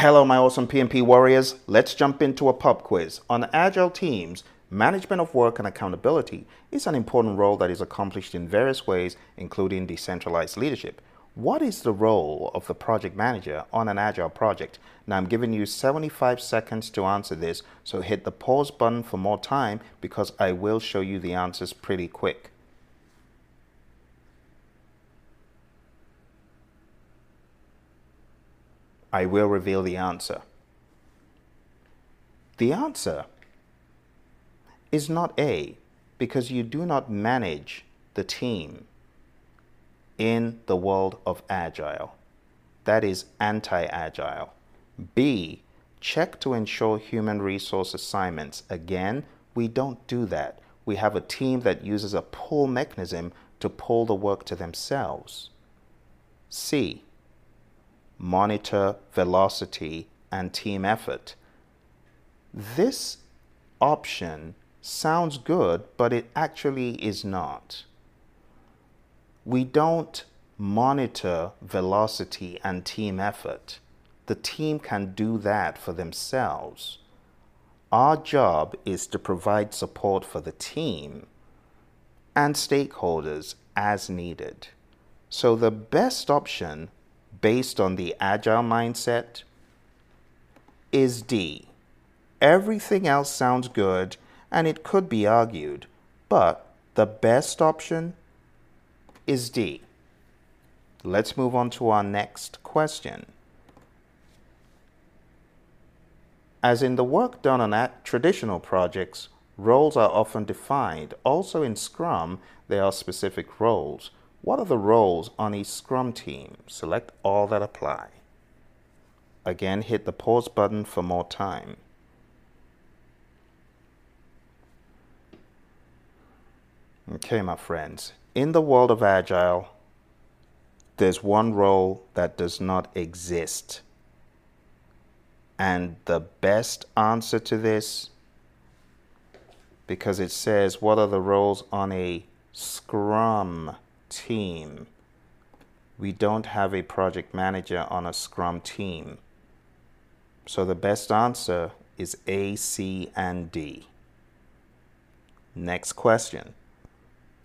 Hello, my awesome PMP warriors. Let's jump into a pub quiz. On agile teams, management of work and accountability is an important role that is accomplished in various ways, including decentralized leadership. What is the role of the project manager on an agile project? Now, I'm giving you 75 seconds to answer this, so hit the pause button for more time because I will show you the answers pretty quick. I will reveal the answer. The answer is not A, because you do not manage the team in the world of agile. That is anti agile. B, check to ensure human resource assignments. Again, we don't do that. We have a team that uses a pull mechanism to pull the work to themselves. C, monitor velocity and team effort. This option sounds good, but it actually is not. We don't monitor velocity and team effort. The team can do that for themselves. Our job is to provide support for the team and stakeholders as needed. So the best option based on the agile mindset is D. Everything else sounds good and it could be argued, but the best option is D. Let's move on to our next question. As in the work done on traditional projects, roles are often defined. Also in Scrum, there are specific roles. What are the roles on a Scrum team? Select all that apply. Again, hit the pause button for more time. Okay, my friends, in the world of Agile, there's one role that does not exist. And the best answer to this, because it says, what are the roles on a Scrum team. We don't have a project manager on a Scrum team. So the best answer is A, C, and D. Next question.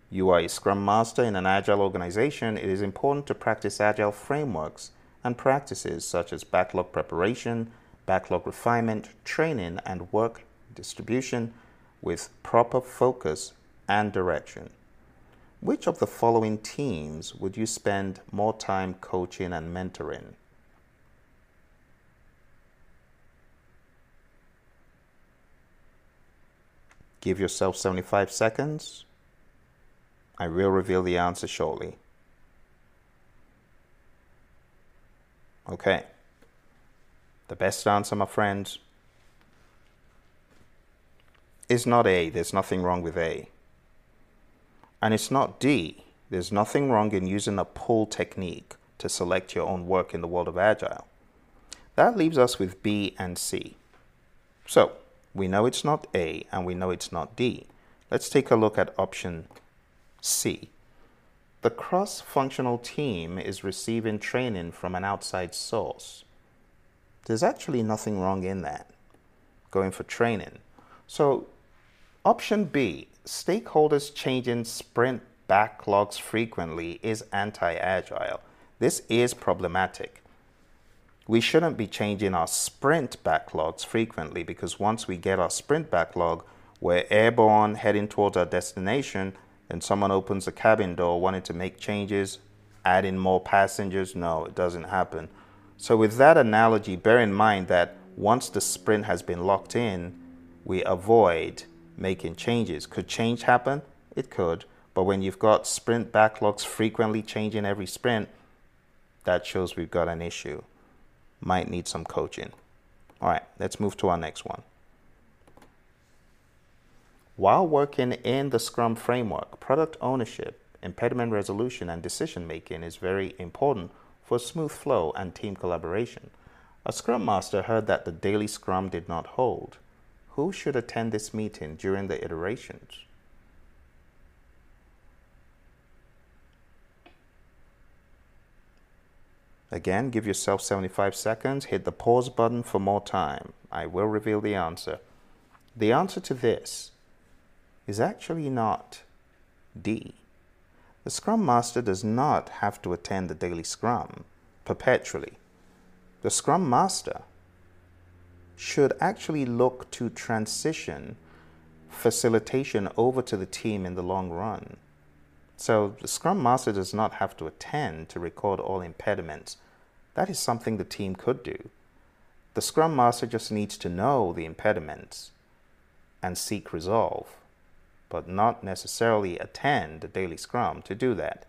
You are a Scrum Master in an Agile organization. It is important to practice Agile frameworks and practices such as backlog preparation, backlog refinement, training, and work distribution with proper focus and direction. Which of the following teams would you spend more time coaching and mentoring? Give yourself 75 seconds. I will reveal the answer shortly. Okay. The best answer, my friends, is not A. There's nothing wrong with A and it's not D. There's nothing wrong in using a pull technique to select your own work in the world of Agile. That leaves us with B and C. So, we know it's not A and we know it's not D. Let's take a look at option C. The cross functional team is receiving training from an outside source. There's actually nothing wrong in that, going for training. So, option B stakeholders changing sprint backlogs frequently is anti agile. This is problematic. We shouldn't be changing our sprint backlogs frequently because once we get our sprint backlog, we're airborne heading towards our destination, and someone opens the cabin door wanting to make changes, adding more passengers. No, it doesn't happen. So, with that analogy, bear in mind that once the sprint has been locked in, we avoid making changes. Could change happen? It could. But when you've got sprint backlogs frequently changing every sprint, that shows we've got an issue. Might need some coaching. All right, let's move to our next one. While working in the Scrum framework, product ownership, impediment resolution, and decision making is very important for smooth flow and team collaboration. A Scrum Master heard that the daily Scrum did not hold who should attend this meeting during the iterations? Again, give yourself 75 seconds. Hit the pause button for more time. I will reveal the answer. The answer to this is actually not D. The Scrum Master does not have to attend the daily Scrum perpetually. The Scrum Master should actually look to transition facilitation over to the team in the long run. So the Scrum Master does not have to attend to record all impediments. That is something the team could do. The Scrum Master just needs to know the impediments and seek resolve, but not necessarily attend the daily Scrum to do that.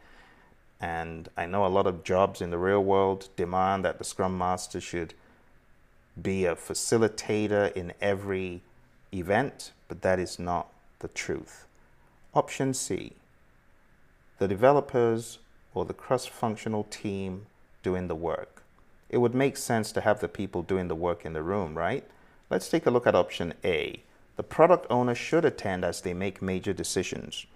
And I know a lot of jobs in the real world demand that the Scrum Master should be a facilitator in every event, but that is not the truth. Option C the developers or the cross functional team doing the work. It would make sense to have the people doing the work in the room, right? Let's take a look at option A. The product owner should attend as they make major decisions.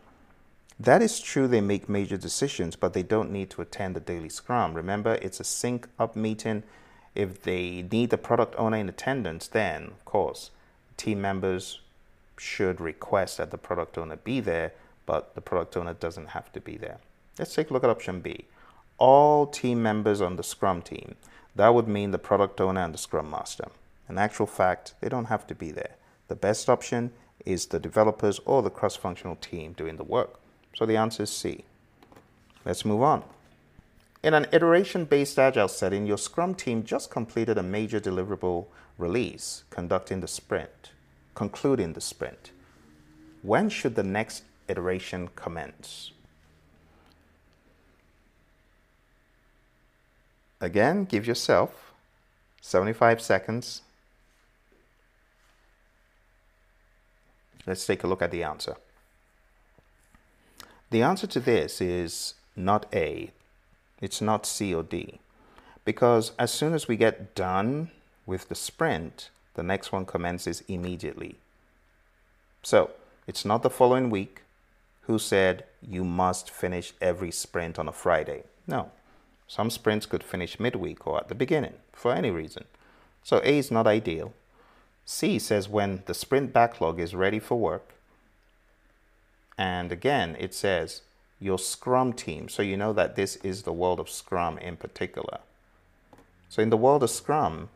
That is true, they make major decisions, but they don't need to attend the daily scrum. Remember, it's a sync up meeting. If they need the product owner in attendance, then, of course, team members should request that the product owner be there, but the product owner doesn't have to be there. Let's take a look at option B. All team members on the Scrum team. That would mean the product owner and the Scrum Master. In actual fact, they don't have to be there. The best option is the developers or the cross functional team doing the work. So the answer is C. Let's move on. In an iteration based agile setting, your Scrum team just completed a major deliverable release, conducting the sprint, concluding the sprint. When should the next iteration commence? Again, give yourself 75 seconds. Let's take a look at the answer. The answer to this is not A, it's not C or D. Because as soon as we get done with the sprint, the next one commences immediately. So it's not the following week who said you must finish every sprint on a Friday. No. Some sprints could finish midweek or at the beginning for any reason. So A is not ideal. C says when the sprint backlog is ready for work. And again, it says your Scrum team. So you know that this is the world of Scrum in particular. So in the world of Scrum,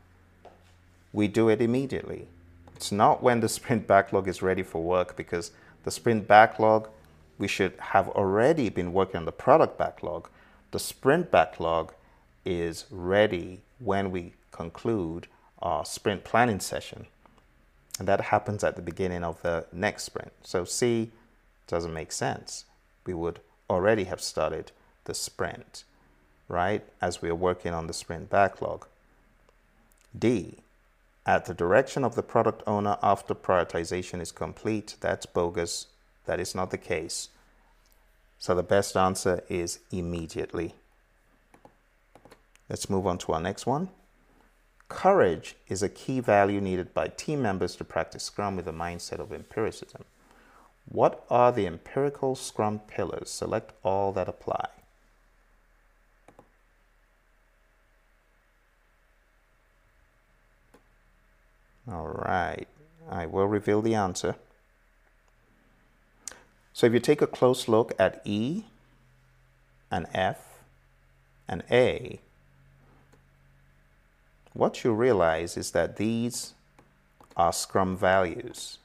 we do it immediately. It's not when the sprint backlog is ready for work because the sprint backlog, we should have already been working on the product backlog. The sprint backlog is ready when we conclude our sprint planning session. And that happens at the beginning of the next sprint. So C doesn't make sense. We would already have started the sprint, right? As we are working on the sprint backlog. D, at the direction of the product owner after prioritization is complete. That's bogus. That is not the case. So the best answer is immediately. Let's move on to our next one. Courage is a key value needed by team members to practice Scrum with a mindset of empiricism. What are the empirical Scrum pillars? Select all that apply. All right, I will reveal the answer. So if you take a close look at E and F and A, what you realize is that these are Scrum values,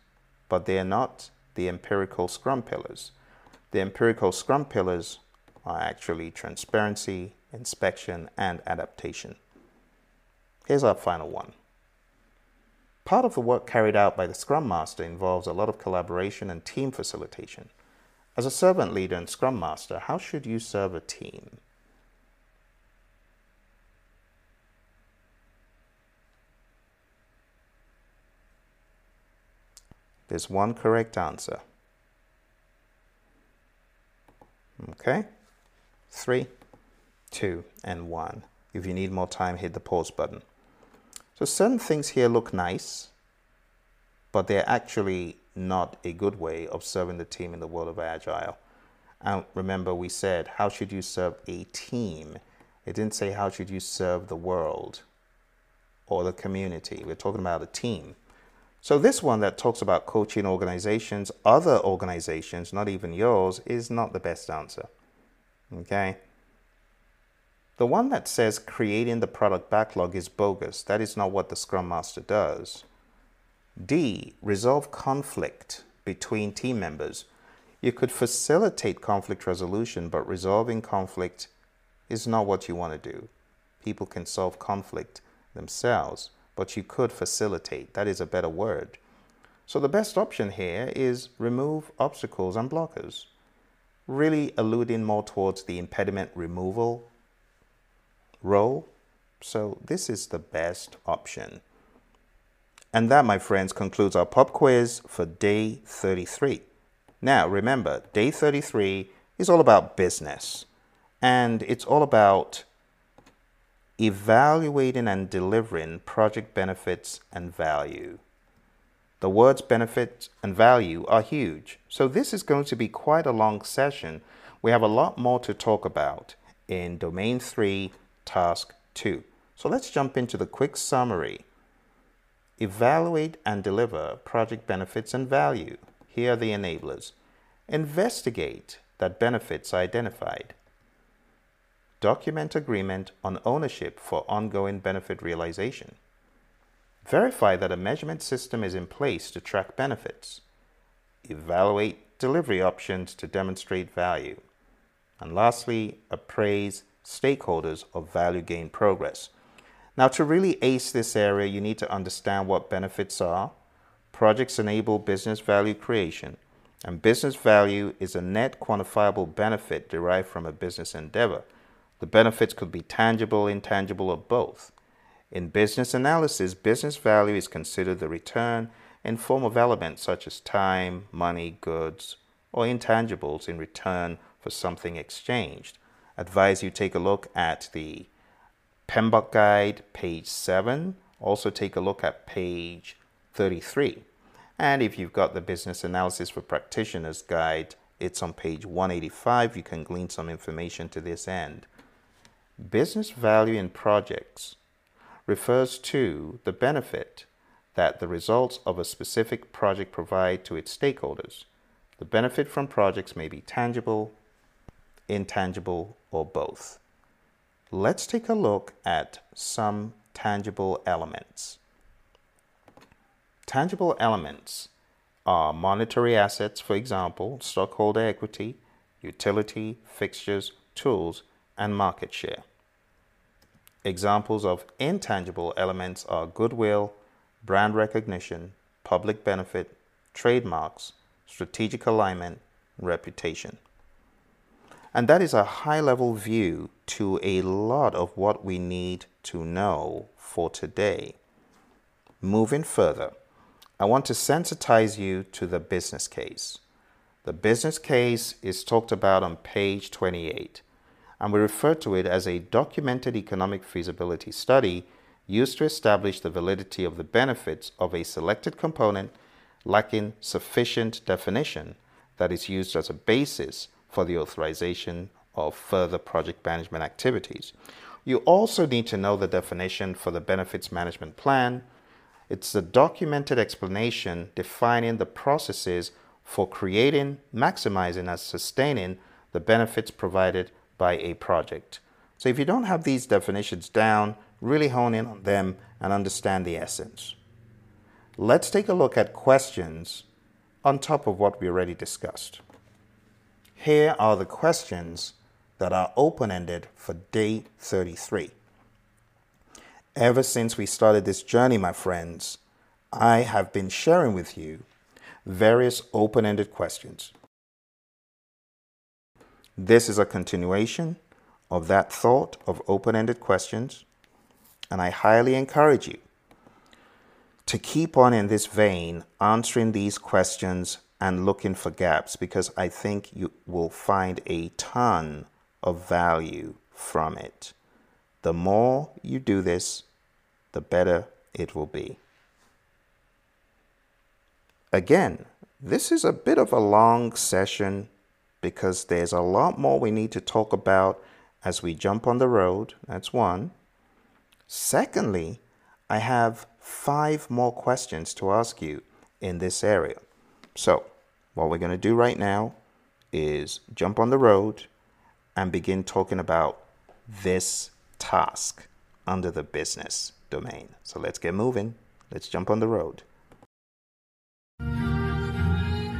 but they are not the empirical Scrum pillars. The empirical Scrum pillars are actually transparency, inspection, and adaptation. Here's our final one. Part of the work carried out by the Scrum Master involves a lot of collaboration and team facilitation. As a servant leader and Scrum Master, how should you serve a team? There's one correct answer. Okay? Three, two, and one. If you need more time, hit the pause button. So certain things here look nice, but they're actually not a good way of serving the team in the world of Agile. And remember, we said, how should you serve a team? It didn't say how should you serve the world or the community. We're talking about a team. So this one that talks about coaching organizations, other organizations, not even yours, is not the best answer. Okay? The one that says creating the product backlog is bogus. That is not what the Scrum Master does. D. Resolve conflict between team members. You could facilitate conflict resolution, but resolving conflict is not what you want to do. People can solve conflict themselves, but you could facilitate. That is a better word. So the best option here is remove obstacles and blockers, really alluding more towards the impediment removal role. So this is the best option. And that, my friends, concludes our pop quiz for day 33. Now, remember, day 33 is all about business, and it's all about evaluating and delivering project benefits and value. The words benefits and value are huge, so this is going to be quite a long session. We have a lot more to talk about in Domain 3, Task 2. So let's jump into the quick summary. Evaluate and deliver project benefits and value. Here are the enablers. Investigate that benefits identified. Document agreement on ownership for ongoing benefit realization. Verify that a measurement system is in place to track benefits. Evaluate delivery options to demonstrate value. And lastly, appraise stakeholders of value gain progress. Now, to really ace this area, you need to understand what benefits are. Projects enable business value creation, and business value is a net quantifiable benefit derived from a business endeavor. The benefits could be tangible, intangible, or both. In business analysis, business value is considered the return in form of elements such as time, money, goods, or intangibles in return for something exchanged. Advise you take a look at the PMBOK Guide, page 7. Also, take a look at page 33. And if you've got the Business Analysis for Practitioners Guide, it's on page 185. You can glean some information to this end. Business value in projects refers to the benefit that the results of a specific project provide to its stakeholders. The benefit from projects may be tangible, intangible, or both. Let's take a look at some tangible elements. Tangible elements are monetary assets, for example, stockholder equity, utility, fixtures, tools, and market share. Examples of intangible elements are goodwill, brand recognition, public benefit, trademarks, strategic alignment, reputation. And that is a high level view to a lot of what we need to know for today. Moving further, I want to sensitize you to the business case. The business case is talked about on page 28, and we refer to it as a documented economic feasibility study used to establish the validity of the benefits of a selected component lacking sufficient definition that is used as a basis for the authorization of further project management activities. You also need to know the definition for the benefits management plan. It's the documented explanation defining the processes for creating, maximizing, and sustaining the benefits provided by a project. So if you don't have these definitions down, really hone in on them and understand the essence. Let's take a look at questions on top of what we already discussed. Here are the questions that are open ended for day 33. Ever since we started this journey, my friends, I have been sharing with you various open ended questions. This is a continuation of that thought of open ended questions, and I highly encourage you to keep on in this vein answering these questions and looking for gaps because I think you will find a ton of value from it. The more you do this, the better it will be. Again, this is a bit of a long session because there's a lot more we need to talk about as we jump on the road. That's one. Secondly, I have five more questions to ask you in this area. So, what we're going to do right now is jump on the road and begin talking about this task under the business domain. So, let's get moving. Let's jump on the road.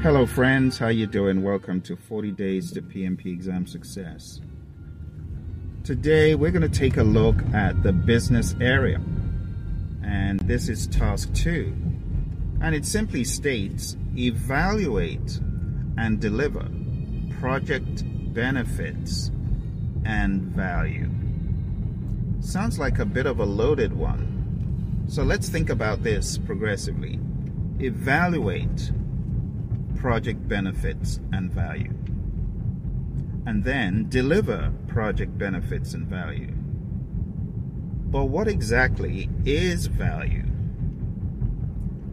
Hello friends, how you doing? Welcome to 40 Days to PMP Exam Success. Today we're going to take a look at the business area. And this is task 2. And it simply states evaluate and deliver project benefits and value. Sounds like a bit of a loaded one. So let's think about this progressively. Evaluate project benefits and value and then deliver project benefits and value. But what exactly is value?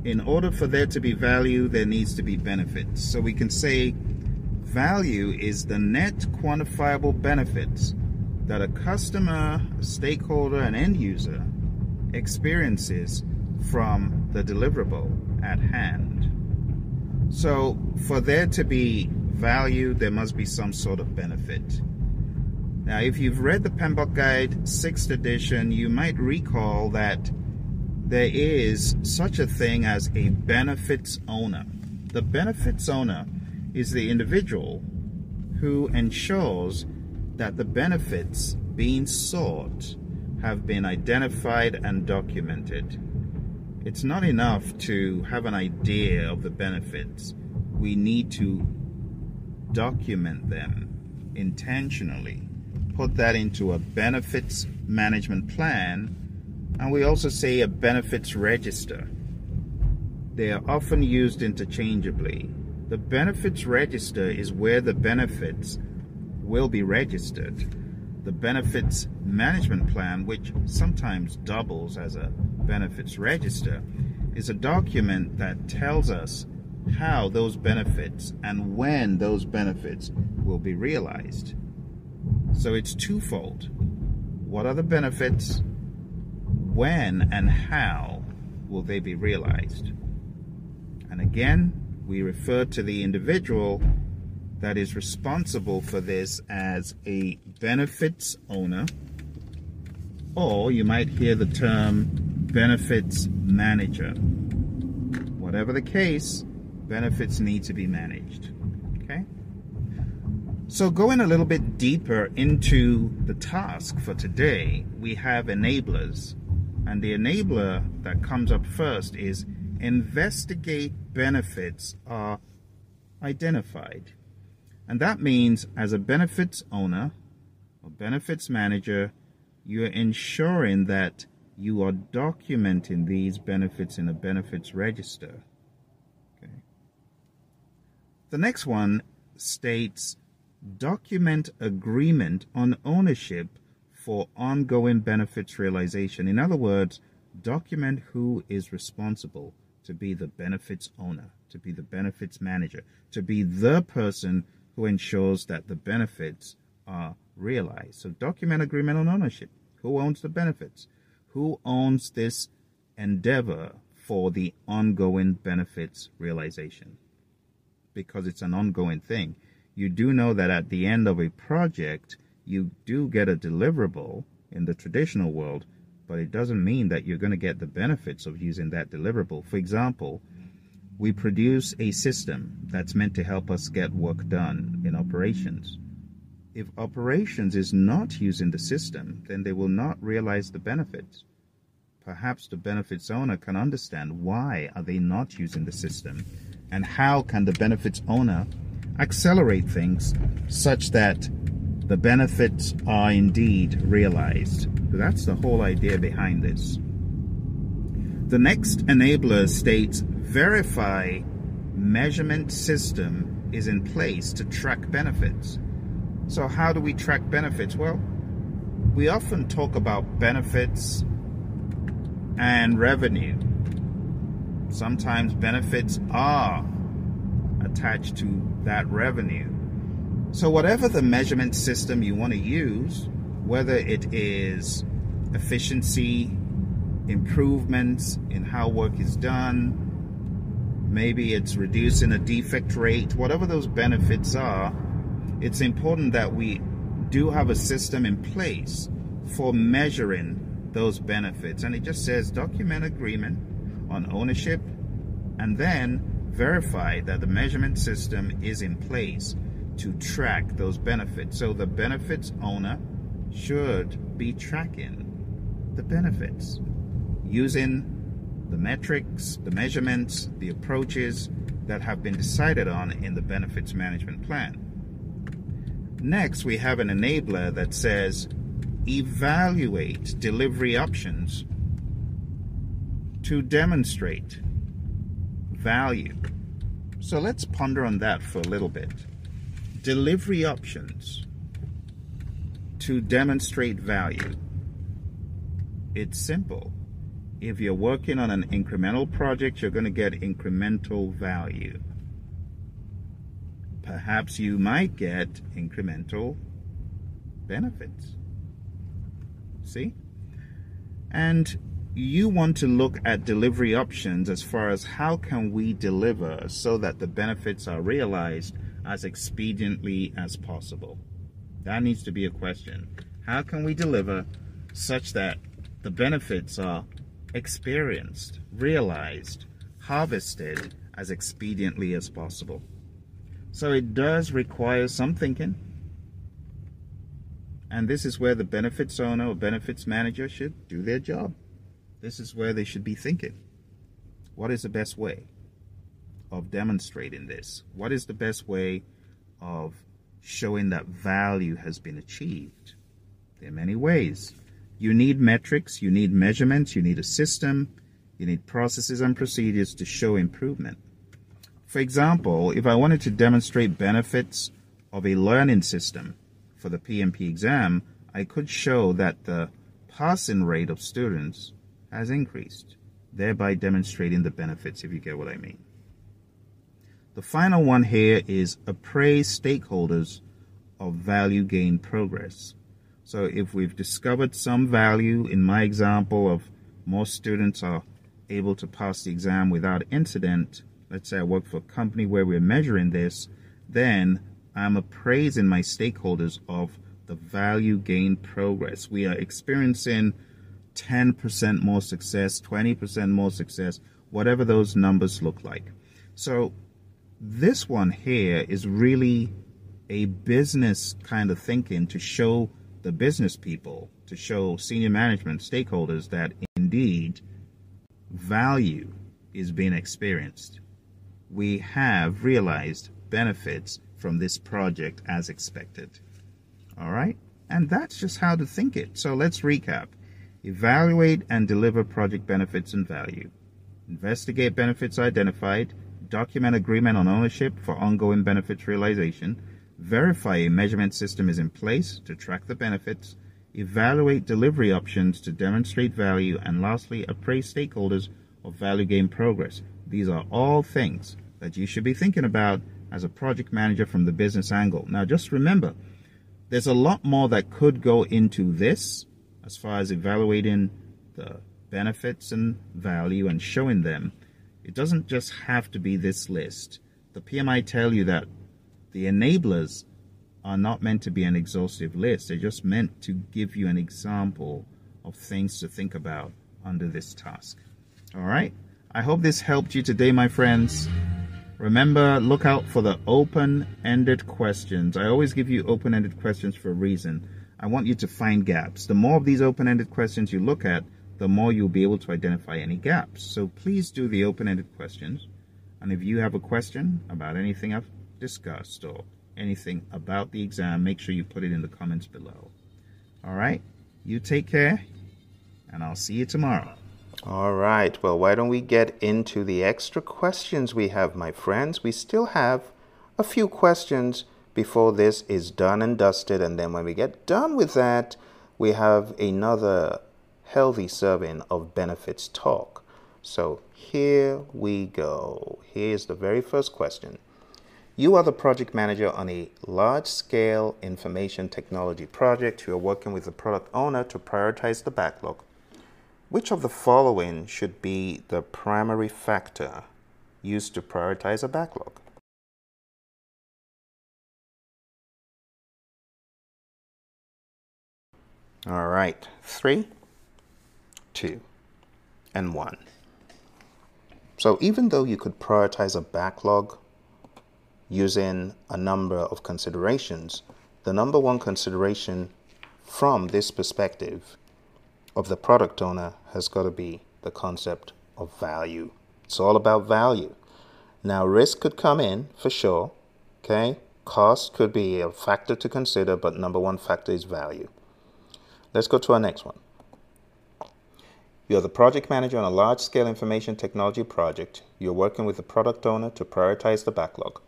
In order for there to be value, there needs to be benefits. So we can say value is the net quantifiable benefits that a customer, stakeholder, an end user experiences from the deliverable at hand. So for there to be value, there must be some sort of benefit. Now, if you've read the PMBOK Guide 6th edition, you might recall that there is such a thing as a benefits owner. The benefits owner is the individual who ensures that the benefits being sought have been identified and documented. It's not enough to have an idea of the benefits. We need to document them intentionally, put that into a benefits management plan, and we also say a benefits register. They are often used interchangeably. The benefits register is where the benefits will be registered. The benefits management plan, which sometimes doubles as a benefits register, is a document that tells us how those benefits and when those benefits will be realized. So it's twofold. What are the benefits? When and how will they be realized? And again, we refer to the individual that is responsible for this as a benefits owner, or you might hear the term benefits manager. Whatever the case, benefits need to be managed. Okay? So, going a little bit deeper into the task for today, we have enablers. And the enabler that comes up first is investigate benefits are identified. And that means, as a benefits owner or benefits manager, you're ensuring that you are documenting these benefits in a benefits register. The next one states document agreement on ownership for ongoing benefits realization. In other words, document who is responsible to be the benefits owner, to be the benefits manager, to be the person who ensures that the benefits are realized. So, document agreement on ownership. Who owns the benefits? Who owns this endeavor for the ongoing benefits realization? because it's an ongoing thing. You do know that at the end of a project, you do get a deliverable in the traditional world, but it doesn't mean that you're going to get the benefits of using that deliverable. For example, we produce a system that's meant to help us get work done in operations. If operations is not using the system, then they will not realize the benefits. Perhaps the benefits owner can understand why are they not using the system and how can the benefits owner accelerate things such that the benefits are indeed realized. That's the whole idea behind this. The next enabler states verify measurement system is in place to track benefits. So how do we track benefits? Well, we often talk about benefits and revenue sometimes benefits are attached to that revenue. So, whatever the measurement system you want to use, whether it is efficiency, improvements in how work is done, maybe it's reducing a defect rate, whatever those benefits are, it's important that we do have a system in place for measuring those benefits. And it just says document agreement on ownership and then verify that the measurement system is in place to track those benefits. So the benefits owner should be tracking the benefits using the metrics, the measurements, the approaches that have been decided on in the benefits management plan. Next, we have an enabler that says evaluate delivery options to demonstrate value. So let's ponder on that for a little bit. Delivery options to demonstrate value. It's simple. If you're working on an incremental project, you're going to get incremental value. Perhaps you might get incremental benefits. See? And you want to look at delivery options as far as how can we deliver so that the benefits are realized as expediently as possible. That needs to be a question. How can we deliver such that the benefits are experienced, realized, harvested as expediently as possible? So it does require some thinking. And this is where the benefits owner or benefits manager should do their job. This is where they should be thinking. What is the best way of demonstrating this? What is the best way of showing that value has been achieved? There are many ways. You need metrics, you need measurements, you need a system, you need processes and procedures to show improvement. For example, if I wanted to demonstrate benefits of a learning system for the PMP exam, I could show that the passing rate of students has increased, thereby demonstrating the benefits, if you get what I mean. The final one here is appraise stakeholders of value gain progress. So if we've discovered some value, in my example of most students are able to pass the exam without incident, let's say I work for a company where we're measuring this, then I'm appraising my stakeholders of the value gain progress. We are experiencing 10% more success, 20% more success, whatever those numbers look like. So this one here is really a business kind of thinking to show the business people, to show senior management stakeholders that indeed value is being experienced. We have realized benefits from this project as expected. All right? And that's just how to think it. So let's recap. Evaluate and deliver project benefits and value. Investigate benefits identified. Document agreement on ownership for ongoing benefits realization. Verify a measurement system is in place to track the benefits. Evaluate delivery options to demonstrate value. And lastly, appraise stakeholders of value gain progress. These are all things that you should be thinking about as a project manager from the business angle. Now, just remember, there's a lot more that could go into this as far as evaluating the benefits and value and showing them, it doesn't just have to be this list. The PMI tell you that the enablers are not meant to be an exhaustive list. They're just meant to give you an example of things to think about under this task. All right. I hope this helped you today, my friends. Remember, look out for the open ended questions. I always give you open ended questions for a reason. I want you to find gaps. The more of these open-ended questions you look at, the more you'll be able to identify any gaps. So please do the open-ended questions. And if you have a question about anything I've discussed or anything about the exam, make sure you put it in the comments below. All right, you take care, and I'll see you tomorrow. All right, well, why don't we get into the extra questions we have, my friends? We still have a few questions before this is done and dusted. And then when we get done with that, we have another healthy serving of benefits talk. So here we go. Here's the very first question You are the project manager on a large scale information technology project. You are working with the product owner to prioritize the backlog. Which of the following should be the primary factor used to prioritize a backlog? All right, three, two, and one. So even though you could prioritize a backlog using a number of considerations, the number one consideration from this perspective of the product owner has got to be the concept of value. It's all about value. Now, risk could come in for sure. Okay. Cost could be a factor to consider, but number one factor is value. Let's go to our next one. You're the project manager on a large scale information technology project. You're working with the product owner to prioritize the backlog.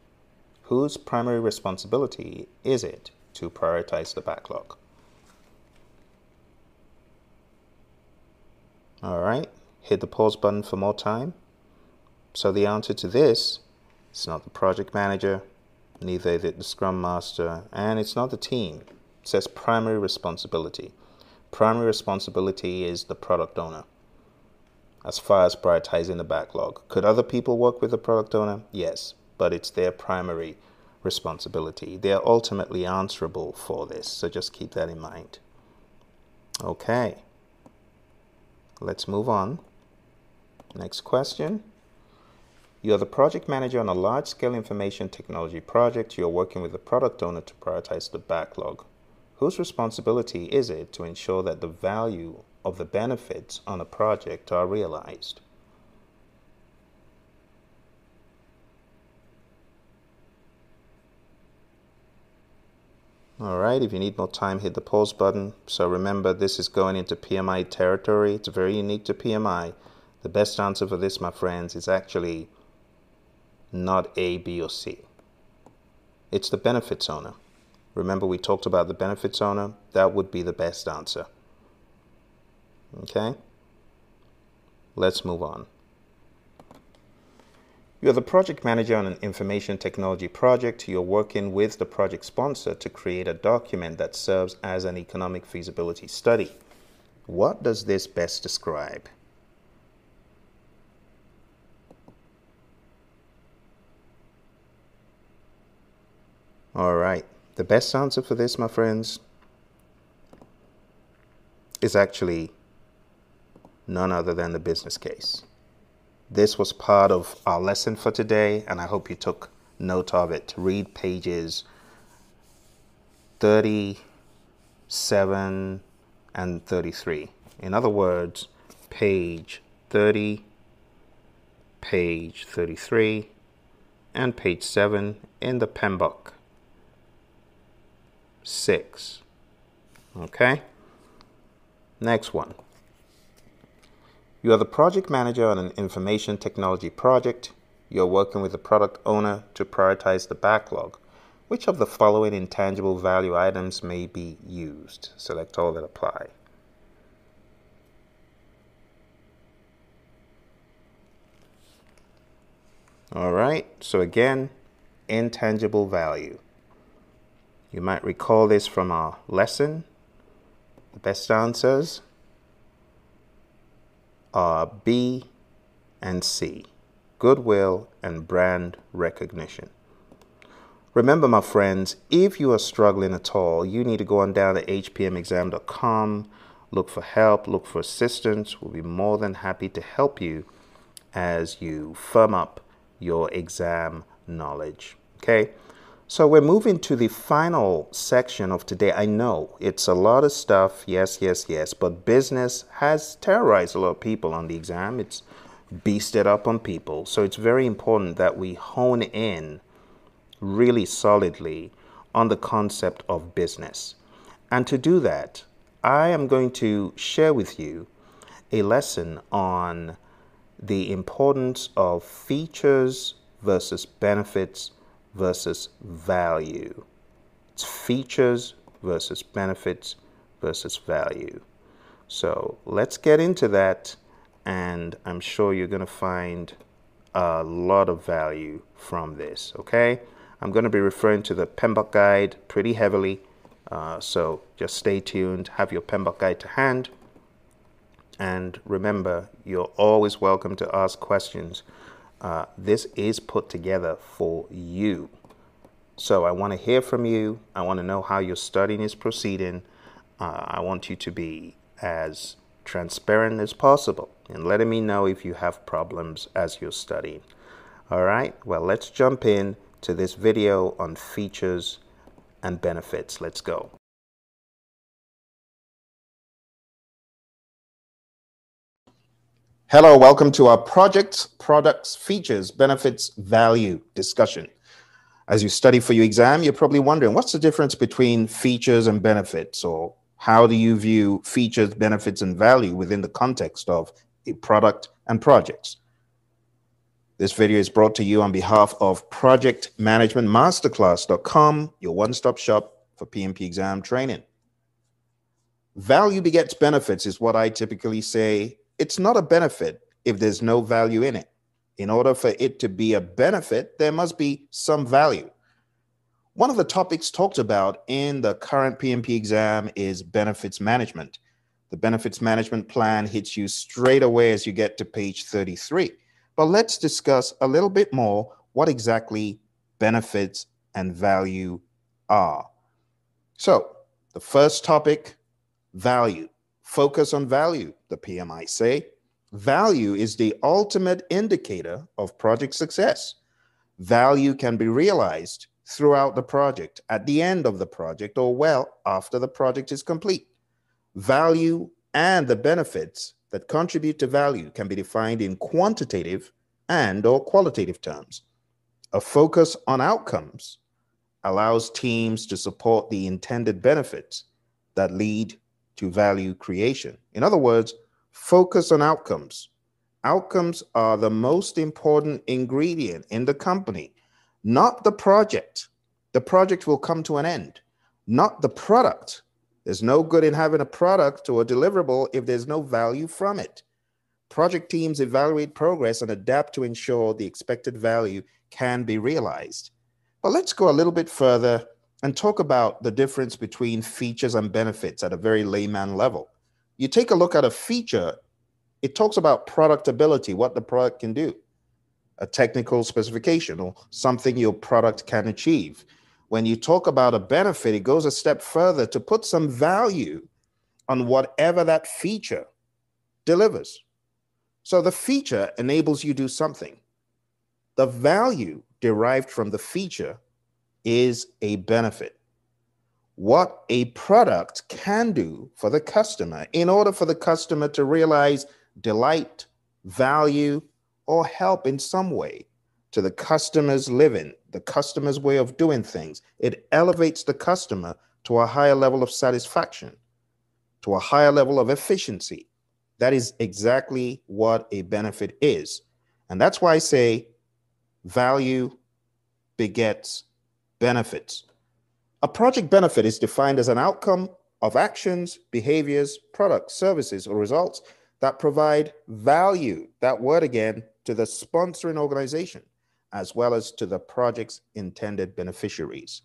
Whose primary responsibility is it to prioritize the backlog? All right, hit the pause button for more time. So the answer to this is not the project manager, neither is it the scrum master, and it's not the team. It says primary responsibility. Primary responsibility is the product owner as far as prioritizing the backlog. Could other people work with the product owner? Yes, but it's their primary responsibility. They are ultimately answerable for this, so just keep that in mind. Okay. Let's move on. Next question. You're the project manager on a large scale information technology project. You're working with the product owner to prioritize the backlog. Whose responsibility is it to ensure that the value of the benefits on a project are realized? All right, if you need more time, hit the pause button. So remember, this is going into PMI territory. It's very unique to PMI. The best answer for this, my friends, is actually not A, B, or C. It's the benefits owner. Remember, we talked about the benefits owner. That would be the best answer. Okay? Let's move on. You're the project manager on an information technology project. You're working with the project sponsor to create a document that serves as an economic feasibility study. What does this best describe? All right. The best answer for this, my friends, is actually none other than the business case. This was part of our lesson for today, and I hope you took note of it. Read pages 37 and 33. In other words, page 30, page 33, and page 7 in the PMBOK 6. Okay? Next one. You are the project manager on an information technology project. You are working with the product owner to prioritize the backlog. Which of the following intangible value items may be used? Select all that apply. All right, so again, intangible value. You might recall this from our lesson. The best answers are B and C goodwill and brand recognition. Remember, my friends, if you are struggling at all, you need to go on down to hpmexam.com, look for help, look for assistance. We'll be more than happy to help you as you firm up your exam knowledge. Okay? So we're moving to the final section of today. I know it's a lot of stuff, yes, yes, yes, but business has terrorized a lot of people on the exam. It's beasted up on people. So it's very important that we hone in really solidly on the concept of business. And to do that, I am going to share with you a lesson on the importance of features versus benefits versus value. It's features versus benefits versus value. So let's get into that, and I'm sure you're going to find a lot of value from this, okay? I'm going to be referring to the PMBOK guide pretty heavily. Uh, so just stay tuned, have your PMBOK guide to hand. And remember, you're always welcome to ask questions. Uh, this is put together for you. So I want to hear from you. I want to know how your studying is proceeding. Uh, I want you to be as transparent as possible and letting me know if you have problems as you're studying. All right, well, let's jump in to this video on features and benefits. Let's go. Hello, welcome to our projects, products, features, benefits, value discussion. As you study for your exam, you're probably wondering what's the difference between features and benefits, or how do you view features, benefits, and value within the context of a product and projects? This video is brought to you on behalf of projectmanagementmasterclass.com, your one-stop shop for PMP exam training. Value begets benefits is what I typically say. It's not a benefit if there's no value in it. In order for it to be a benefit, there must be some value. One of the topics talked about in the current PMP exam is benefits management. The benefits management plan hits you straight away as you get to page 33. But let's discuss a little bit more what exactly benefits and value are. So, the first topic value. Focus on value, the PMI say. Value is the ultimate indicator of project success. Value can be realized throughout the project, at the end of the project, or well after the project is complete. Value and the benefits that contribute to value can be defined in quantitative and or qualitative terms. A focus on outcomes allows teams to support the intended benefits that lead to value creation. In other words, focus on outcomes. Outcomes are the most important ingredient in the company, not the project. The project will come to an end, not the product. There's no good in having a product or a deliverable if there's no value from it. Project teams evaluate progress and adapt to ensure the expected value can be realized. But let's go a little bit further and talk about the difference between features and benefits at a very layman level. You take a look at a feature, it talks about productability, what the product can do, a technical specification or something your product can achieve when you talk about a benefit, it goes a step further to put some value on whatever that feature delivers. So the feature enables you to do something. The value derived from the feature is a benefit. What a product can do for the customer in order for the customer to realize delight, value, or help in some way to the customer's living, the customer's way of doing things. It elevates the customer to a higher level of satisfaction, to a higher level of efficiency. That is exactly what a benefit is. And that's why I say value begets benefits. A project benefit is defined as an outcome of actions, behaviors, products, services, or results that provide value, that word again, to the sponsoring organization as well as to the project's intended beneficiaries.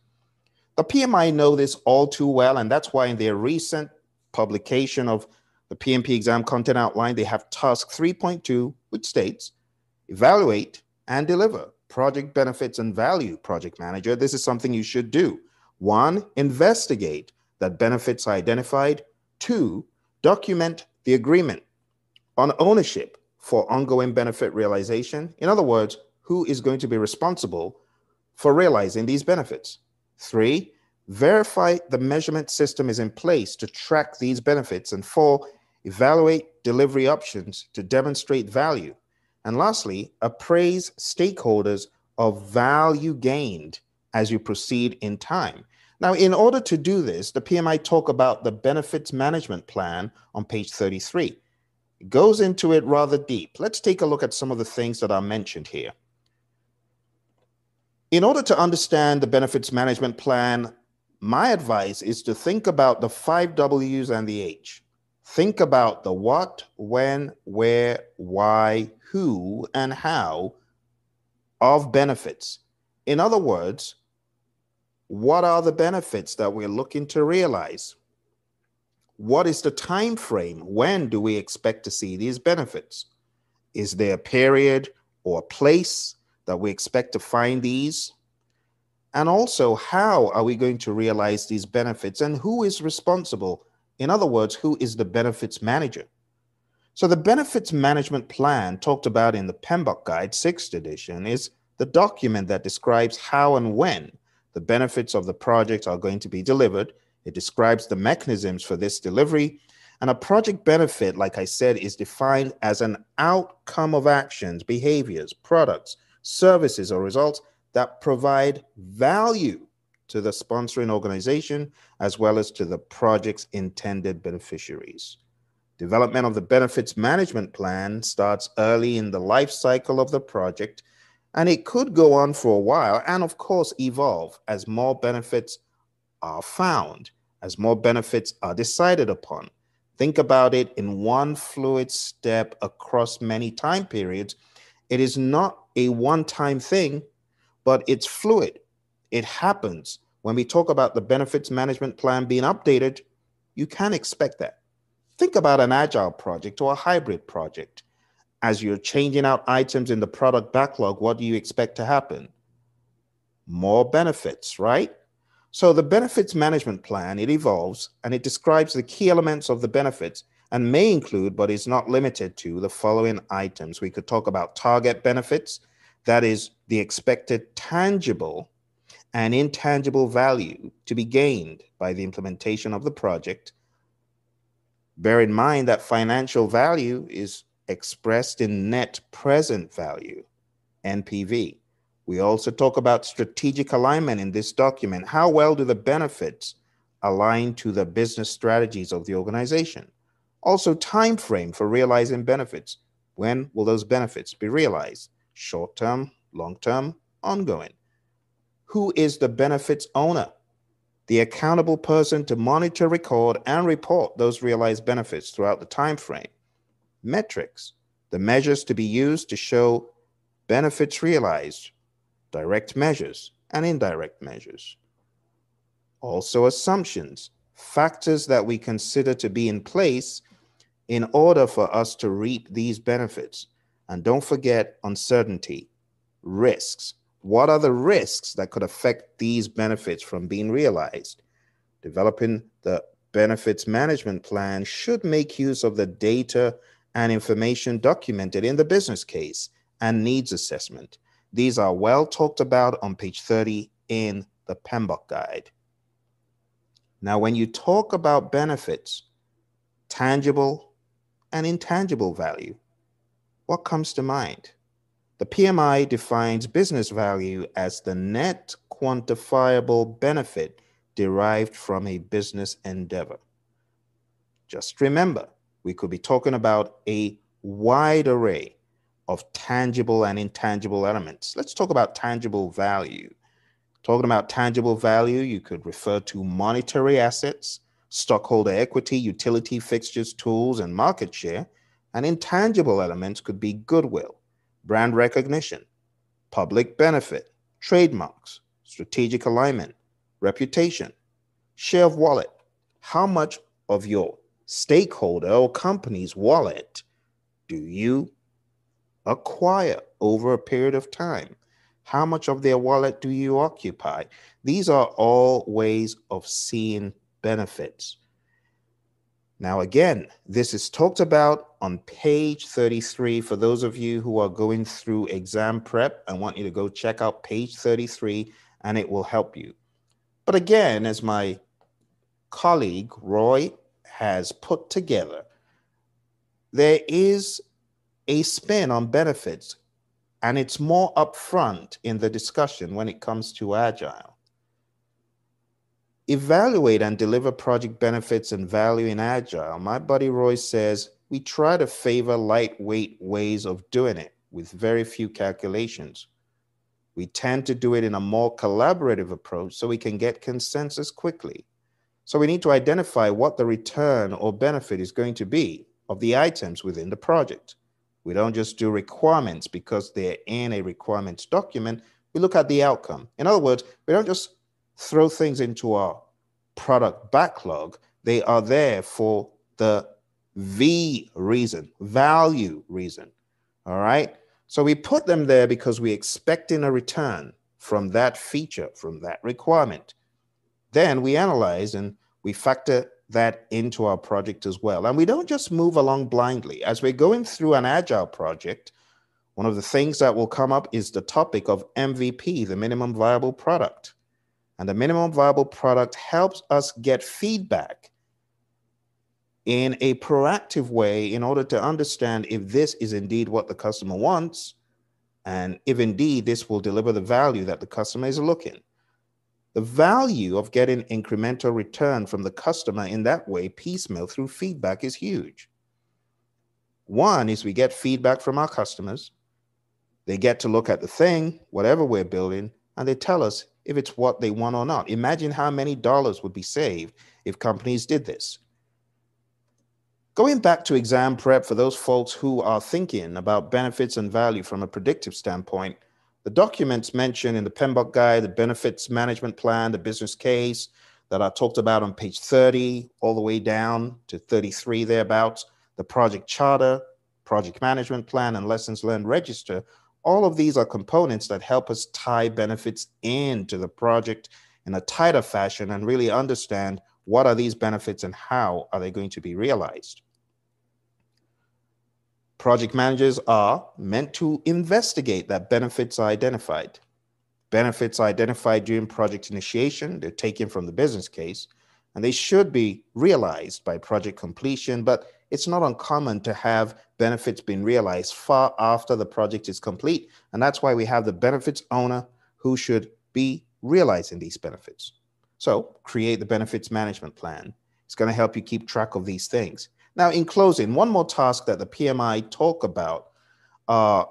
The PMI know this all too well, and that's why in their recent publication of the PMP exam content outline, they have task 3.2, which states evaluate and deliver project benefits and value, project manager. This is something you should do. One, investigate that benefits identified. Two, document the agreement on ownership for ongoing benefit realization. In other words, who is going to be responsible for realizing these benefits. Three, verify the measurement system is in place to track these benefits. And four, evaluate delivery options to demonstrate value. And lastly, appraise stakeholders of value gained as you proceed in time. Now, in order to do this, the PMI talk about the benefits management plan on page 33. It goes into it rather deep. Let's take a look at some of the things that are mentioned here. In order to understand the benefits management plan, my advice is to think about the five W's and the H. Think about the what, when, where, why, who, and how of benefits. In other words, What are the benefits that we're looking to realize? What is the time frame? When do we expect to see these benefits? Is there a period or place that we expect to find these? And also, how are we going to realize these benefits and who is responsible? In other words, who is the benefits manager? So, the benefits management plan talked about in the PMBOK Guide 6th edition is the document that describes how and when the benefits of the project are going to be delivered. It describes the mechanisms for this delivery. And a project benefit, like I said, is defined as an outcome of actions, behaviors, products, services, or results that provide value to the sponsoring organization as well as to the project's intended beneficiaries. Development of the benefits management plan starts early in the life cycle of the project, and it could go on for a while and, of course, evolve as more benefits are found, as more benefits are decided upon. Think about it in one fluid step across many time periods. It is not a one time thing, but it's fluid. It happens. When we talk about the benefits management plan being updated, you can expect that. Think about an agile project or a hybrid project. As you're changing out items in the product backlog, what do you expect to happen? More benefits, right? So the benefits management plan, it evolves and it describes the key elements of the benefits and may include, but is not limited to, the following items. We could talk about target benefits, that is the expected tangible and intangible value to be gained by the implementation of the project. Bear in mind that financial value is expressed in net present value, NPV. We also talk about strategic alignment in this document. How well do the benefits align to the business strategies of the organization? Also, time frame for realizing benefits. When will those benefits be realized? short term, long term, ongoing. Who is the benefits owner? The accountable person to monitor, record, and report those realized benefits throughout the time frame. Metrics, the measures to be used to show benefits realized, direct measures, and indirect measures. Also, assumptions, factors that we consider to be in place in order for us to reap these benefits and don't forget uncertainty, risks. What are the risks that could affect these benefits from being realized? Developing the benefits management plan should make use of the data and information documented in the business case and needs assessment. These are well talked about on page 30 in the PMBOK guide. Now, when you talk about benefits, tangible and intangible value, what comes to mind? The PMI defines business value as the net quantifiable benefit derived from a business endeavor. Just remember, we could be talking about a wide array of tangible and intangible elements. Let's talk about tangible value. Talking about tangible value, you could refer to monetary assets, stockholder equity, utility fixtures, tools, and market share and intangible elements could be goodwill, brand recognition, public benefit, trademarks, strategic alignment, reputation, share of wallet. How much of your stakeholder or company's wallet do you acquire over a period of time? How much of their wallet do you occupy? These are all ways of seeing benefits. Now, again, this is talked about on page 33 for those of you who are going through exam prep. I want you to go check out page 33 and it will help you. But again, as my colleague Roy has put together, there is a spin on benefits and it's more upfront in the discussion when it comes to agile evaluate and deliver project benefits and value in agile. My buddy roy says we try to favor lightweight ways of doing it with very few calculations. We tend to do it in a more collaborative approach so we can get consensus quickly. So we need to identify what the return or benefit is going to be of the items within the project. We don't just do requirements because they're in a requirements document. We look at the outcome. In other words we don't just throw things into our product backlog, they are there for the V reason, value reason. All right. So we put them there because we're expecting a return from that feature, from that requirement. Then we analyze and we factor that into our project as well. And we don't just move along blindly. As we're going through an agile project, one of the things that will come up is the topic of MVP, the minimum viable product. And the minimum viable product helps us get feedback in a proactive way in order to understand if this is indeed what the customer wants and if indeed this will deliver the value that the customer is looking. The value of getting incremental return from the customer in that way, piecemeal through feedback, is huge. One is we get feedback from our customers. They get to look at the thing, whatever we're building, and they tell us if it's what they want or not. Imagine how many dollars would be saved if companies did this. Going back to exam prep for those folks who are thinking about benefits and value from a predictive standpoint, the documents mentioned in the PMBOK guide, the benefits management plan, the business case that I talked about on page 30, all the way down to 33 thereabouts, the project charter, project management plan, and lessons learned register, all of these are components that help us tie benefits into the project in a tighter fashion and really understand what are these benefits and how are they going to be realized. Project managers are meant to investigate that benefits are identified. Benefits are identified during project initiation, they're taken from the business case, and they should be realized by project completion, but it's not uncommon to have benefits being realized far after the project is complete. And that's why we have the benefits owner who should be realizing these benefits. So create the benefits management plan. It's going to help you keep track of these things. Now, in closing, one more task that the PMI talk about are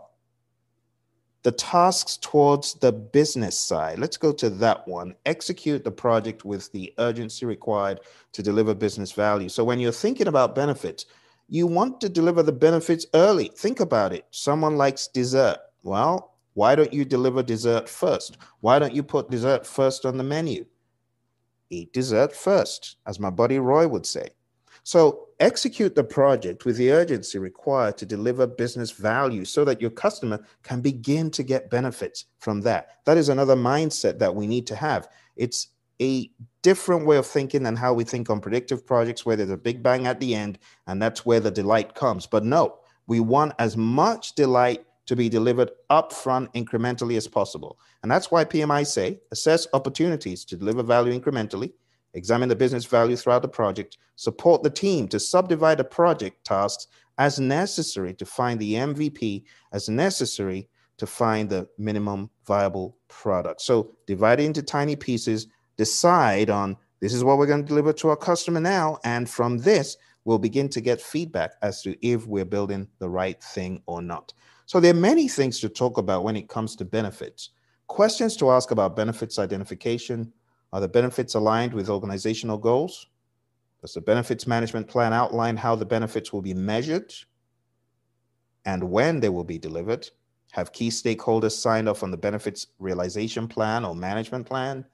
the tasks towards the business side. Let's go to that one. Execute the project with the urgency required to deliver business value. So when you're thinking about benefits, you want to deliver the benefits early. Think about it. Someone likes dessert. Well, why don't you deliver dessert first? Why don't you put dessert first on the menu? Eat dessert first, as my buddy Roy would say. So execute the project with the urgency required to deliver business value so that your customer can begin to get benefits from that. That is another mindset that we need to have. It's a different way of thinking than how we think on predictive projects, where there's a big bang at the end and that's where the delight comes. But no, we want as much delight to be delivered upfront incrementally as possible. And that's why PMI say assess opportunities to deliver value incrementally examine the business value throughout the project, support the team to subdivide the project tasks as necessary to find the MVP, as necessary to find the minimum viable product. So divide it into tiny pieces, decide on this is what we're going to deliver to our customer now. And from this, we'll begin to get feedback as to if we're building the right thing or not. So there are many things to talk about when it comes to benefits. Questions to ask about benefits identification, are the benefits aligned with organizational goals? Does the benefits management plan outline how the benefits will be measured and when they will be delivered? Have key stakeholders signed off on the benefits realization plan or management plan?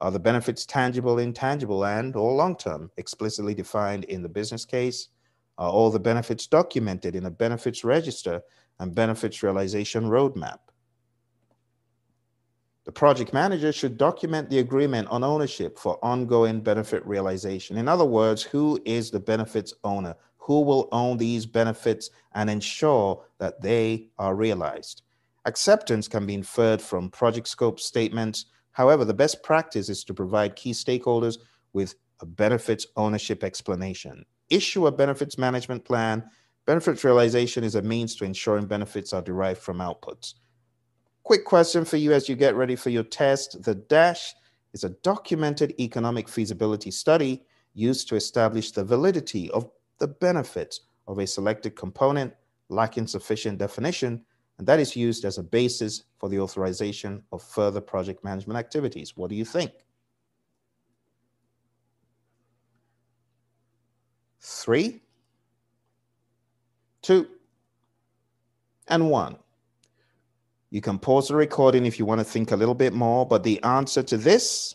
Are the benefits tangible, intangible, and or long-term, explicitly defined in the business case? Are all the benefits documented in a benefits register and benefits realization roadmap? The project manager should document the agreement on ownership for ongoing benefit realization. In other words, who is the benefits owner? Who will own these benefits and ensure that they are realized? Acceptance can be inferred from project scope statements. However, the best practice is to provide key stakeholders with a benefits ownership explanation. Issue a benefits management plan. Benefits realization is a means to ensuring benefits are derived from outputs. Quick question for you as you get ready for your test. The DASH is a documented economic feasibility study used to establish the validity of the benefits of a selected component lacking sufficient definition, and that is used as a basis for the authorization of further project management activities. What do you think? Three, two, and one. You can pause the recording if you want to think a little bit more, but the answer to this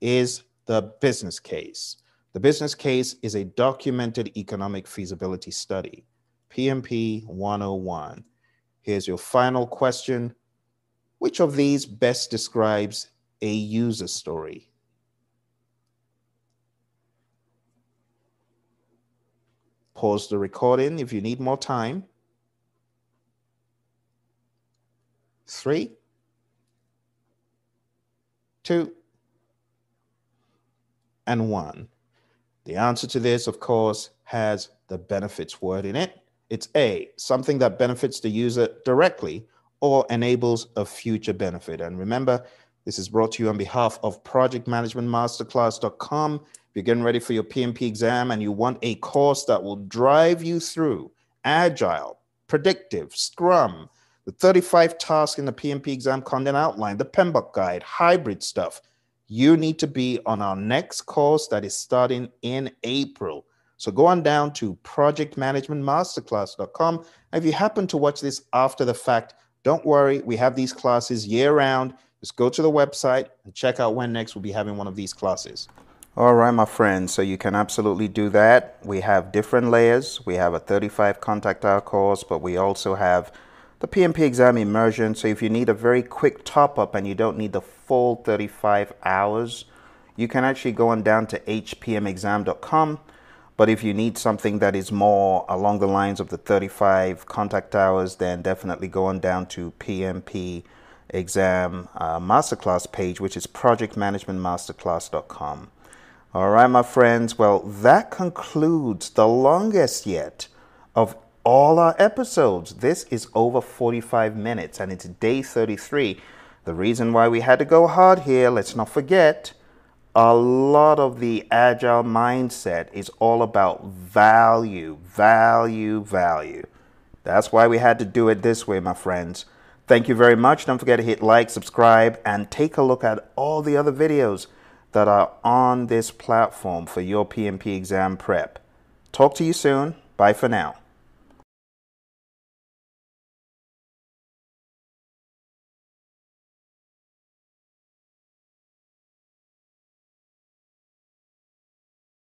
is the business case. The business case is a documented economic feasibility study. PMP 101. Here's your final question. Which of these best describes a user story? Pause the recording if you need more time. Three, two, and one. The answer to this, of course, has the benefits word in it. It's A, something that benefits the user directly or enables a future benefit. And remember, this is brought to you on behalf of projectmanagementmasterclass.com. If you're getting ready for your PMP exam and you want a course that will drive you through agile, predictive, scrum, the 35 tasks in the PMP exam content outline, the PMBOK guide, hybrid stuff, you need to be on our next course that is starting in April. So go on down to projectmanagementmasterclass.com. If you happen to watch this after the fact, don't worry, we have these classes year round. Just go to the website and check out when next we'll be having one of these classes. All right, my friends. So you can absolutely do that. We have different layers. We have a 35 contact hour course, but we also have the PMP exam immersion. So if you need a very quick top up and you don't need the full 35 hours, you can actually go on down to hpmexam.com. But if you need something that is more along the lines of the 35 contact hours, then definitely go on down to PMP exam uh, masterclass page, which is projectmanagementmasterclass.com. All right, my friends. Well, that concludes the longest yet of all our episodes. This is over 45 minutes and it's day 33. The reason why we had to go hard here, let's not forget, a lot of the agile mindset is all about value, value, value. That's why we had to do it this way, my friends. Thank you very much. Don't forget to hit like, subscribe, and take a look at all the other videos that are on this platform for your PMP exam prep. Talk to you soon. Bye for now.